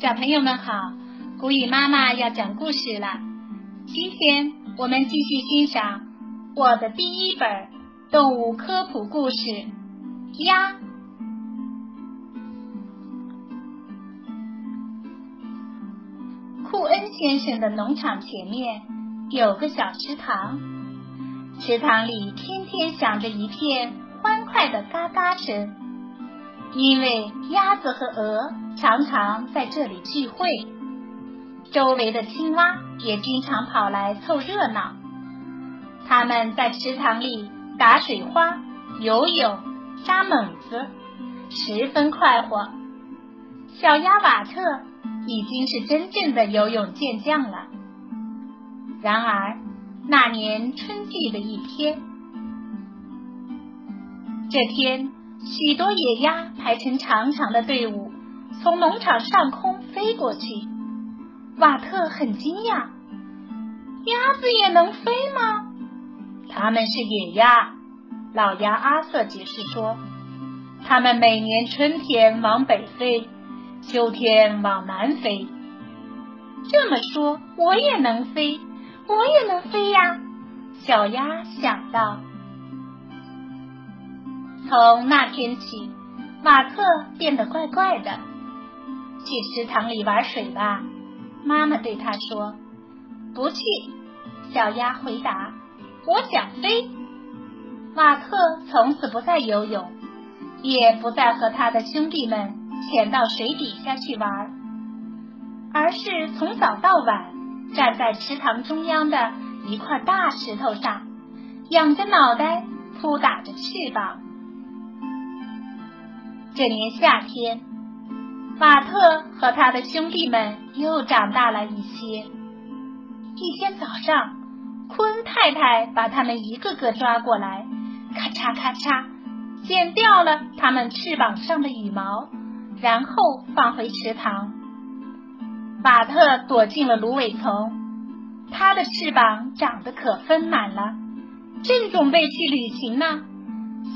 小朋友们好，古雨妈妈要讲故事了。今天我们继续欣赏我的第一本动物科普故事《鸭》。库恩先生的农场前面有个小池塘，池塘里天天响着一片欢快的嘎嘎声，因为鸭子和鹅常常在这里聚会，周围的青蛙也经常跑来凑热闹。他们在池塘里打水花、游泳、扎猛子，十分快活。小鸭瓦特。已经是真正的游泳健将了。然而，那年春季的一天，这天许多野鸭排成长长的队伍，从农场上空飞过去。瓦特很惊讶：“鸭子也能飞吗？”“它们是野鸭。”老鸭阿瑟解释说：“它们每年春天往北飞。”秋天往南飞，这么说我也能飞，我也能飞呀！小鸭想到。从那天起，马特变得怪怪的。去池塘里玩水吧，妈妈对他说。不去，小鸭回答。我想飞。马特从此不再游泳，也不再和他的兄弟们。潜到水底下去玩，而是从早到晚站在池塘中央的一块大石头上，仰着脑袋，扑打着翅膀。这年夏天，马特和他的兄弟们又长大了一些。一天早上，昆太太把他们一个个抓过来，咔嚓咔嚓，剪掉了他们翅膀上的羽毛。然后放回池塘，瓦特躲进了芦苇丛。他的翅膀长得可丰满了，正准备去旅行呢。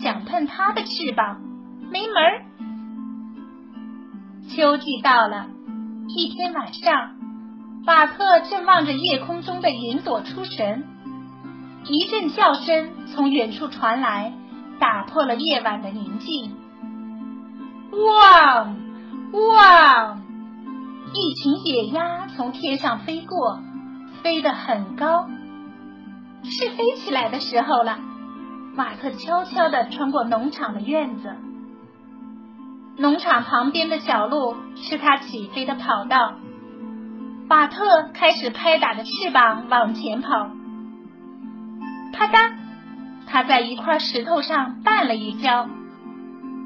想碰他的翅膀，没门儿。秋季到了，一天晚上，瓦特正望着夜空中的云朵出神，一阵叫声从远处传来，打破了夜晚的宁静。哇哇！一群野鸭从天上飞过，飞得很高，是飞起来的时候了。瓦特悄悄地穿过农场的院子，农场旁边的小路是他起飞的跑道。瓦特开始拍打着翅膀往前跑，啪嗒，他在一块石头上绊了一跤，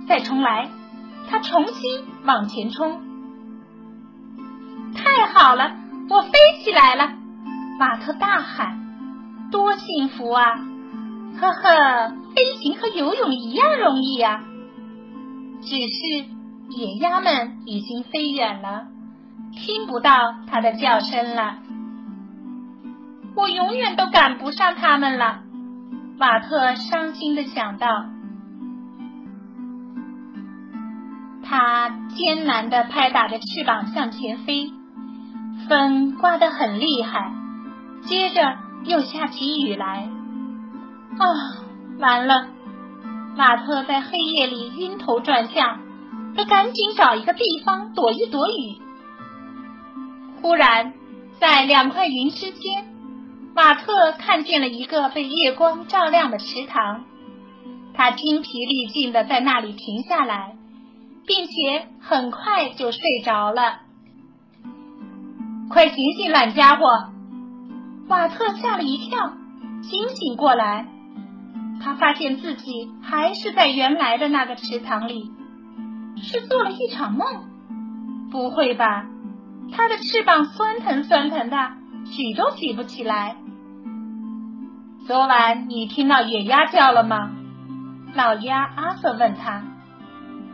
再重来。他重新往前冲，太好了，我飞起来了！马特大喊：“多幸福啊！”呵呵，飞行和游泳一样容易呀。只是野鸭们已经飞远了，听不到它的叫声了。我永远都赶不上它们了，马特伤心的想到。它艰难的拍打着翅膀向前飞，风刮得很厉害，接着又下起雨来。啊，完了！马特在黑夜里晕头转向，得赶紧找一个地方躲一躲雨。忽然，在两块云之间，马特看见了一个被月光照亮的池塘，他精疲力尽的在那里停下来。并且很快就睡着了。快醒醒，懒家伙！瓦特吓了一跳，惊醒过来，他发现自己还是在原来的那个池塘里，是做了一场梦。不会吧？他的翅膀酸疼酸疼的，举都举不起来。昨晚你听到野鸭叫了吗？老鸭阿瑟问他。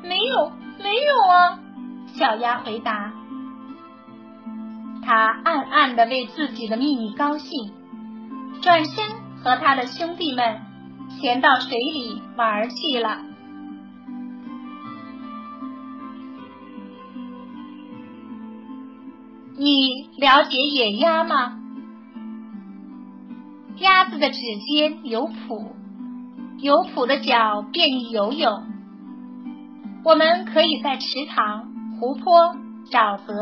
没有。没有啊，小鸭回答。他暗暗的为自己的秘密高兴，转身和他的兄弟们潜到水里玩去了。你了解野鸭吗？鸭子的指尖有蹼，有蹼的脚便于游泳。我们可以在池塘、湖泊、沼泽，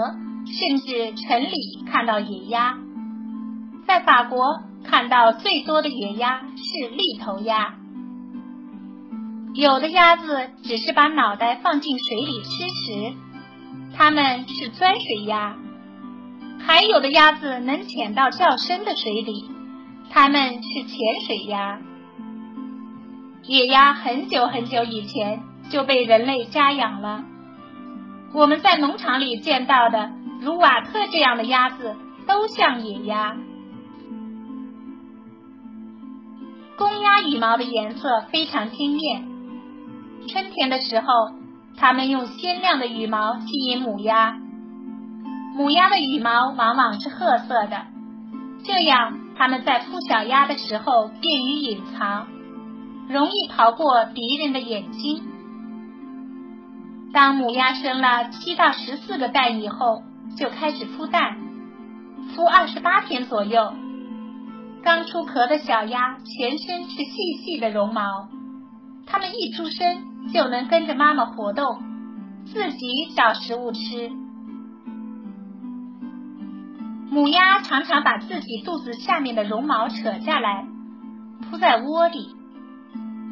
甚至城里看到野鸭。在法国看到最多的野鸭是绿头鸭。有的鸭子只是把脑袋放进水里吃食，它们是钻水鸭。还有的鸭子能潜到较深的水里，它们是潜水鸭。野鸭很久很久以前就被人类家养了。我们在农场里见到的，如瓦特这样的鸭子，都像野鸭。鸭羽毛的颜色非常鲜艳，春天的时候，它们用鲜亮的羽毛吸引母鸭。母鸭的羽毛往往是褐色的，这样它们在孵小鸭的时候便于隐藏，容易逃过敌人的眼睛。当母鸭生了七到十四个蛋以后，就开始孵蛋，孵二十八天左右。刚出壳的小鸭全身是细细的绒毛，它们一出生就能跟着妈妈活动，自己找食物吃。母鸭常常把自己肚子下面的绒毛扯下来，铺在窝里。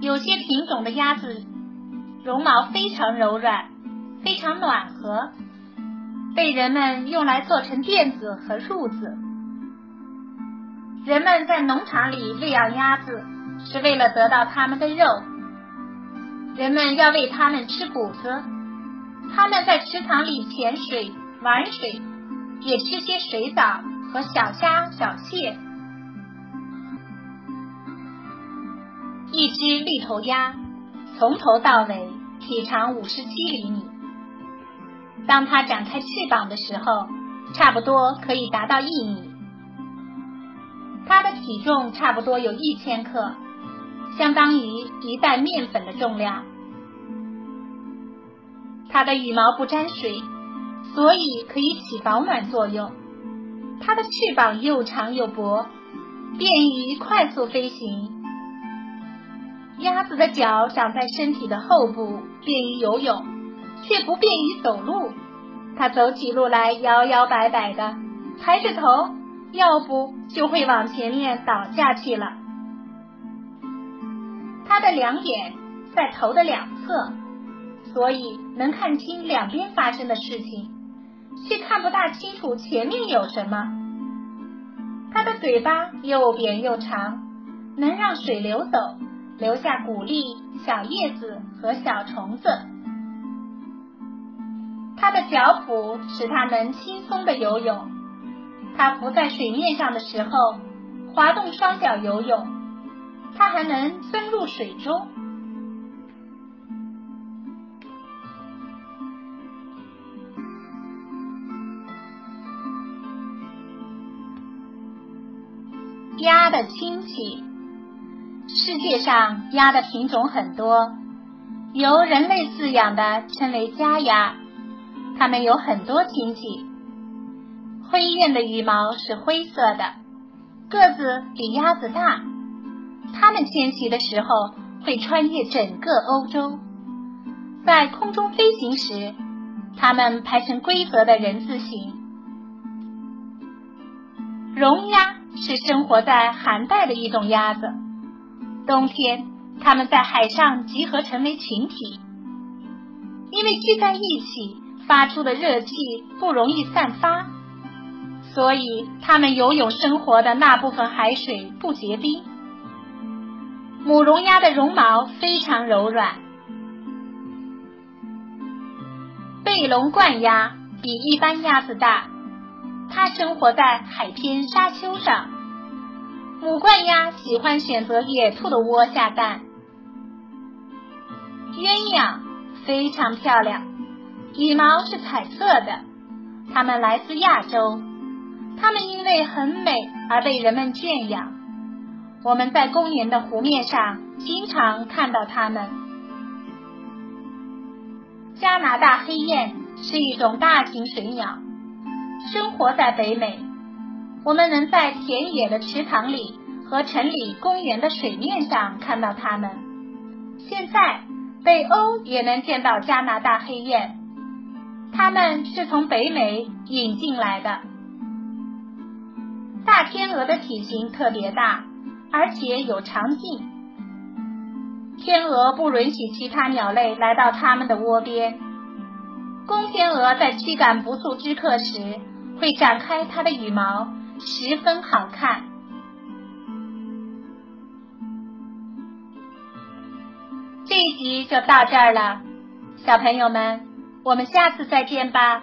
有些品种的鸭子绒毛非常柔软，非常暖和，被人们用来做成垫子和褥子。人们在农场里喂养鸭子，是为了得到它们的肉。人们要喂它们吃谷子，它们在池塘里潜水玩水。也吃些水藻和小虾、小蟹。一只绿头鸭从头到尾体长五十七厘米，当它展开翅膀的时候，差不多可以达到一米。它的体重差不多有一千克，相当于一袋面粉的重量。它的羽毛不沾水。所以可以起保暖作用。它的翅膀又长又薄，便于快速飞行。鸭子的脚长在身体的后部，便于游泳，却不便于走路。它走起路来摇摇摆摆的，抬着头，要不就会往前面倒下去了。他的两眼在头的两侧，所以能看清两边发生的事情。却看不大清楚前面有什么。他的嘴巴又扁又长，能让水流走，留下谷粒、小叶子和小虫子。他的脚蹼使他能轻松的游泳。它浮在水面上的时候，滑动双脚游泳。它还能钻入水中。鸭的亲戚，世界上鸭的品种很多，由人类饲养的称为家鸭，它们有很多亲戚。灰雁的羽毛是灰色的，个子比鸭子大，它们迁徙的时候会穿越整个欧洲，在空中飞行时，它们排成规则的人字形。绒鸭。是生活在寒带的一种鸭子，冬天它们在海上集合成为群体，因为聚在一起发出的热气不容易散发，所以它们游泳生活的那部分海水不结冰。母绒鸭的绒毛非常柔软。背龙冠鸭比一般鸭子大。它生活在海边沙丘上。母冠鸭喜欢选择野兔的窝下蛋。鸳鸯非常漂亮，羽毛是彩色的。它们来自亚洲，它们因为很美而被人们圈养。我们在公园的湖面上经常看到它们。加拿大黑雁是一种大型水鸟。生活在北美。我们能在田野的池塘里和城里公园的水面上看到它们。现在，北欧也能见到加拿大黑雁，它们是从北美引进来的。大天鹅的体型特别大，而且有长颈。天鹅不允许其他鸟类来到它们的窝边。公天鹅在驱赶不速之客时，会展开它的羽毛，十分好看。这一集就到这儿了，小朋友们，我们下次再见吧。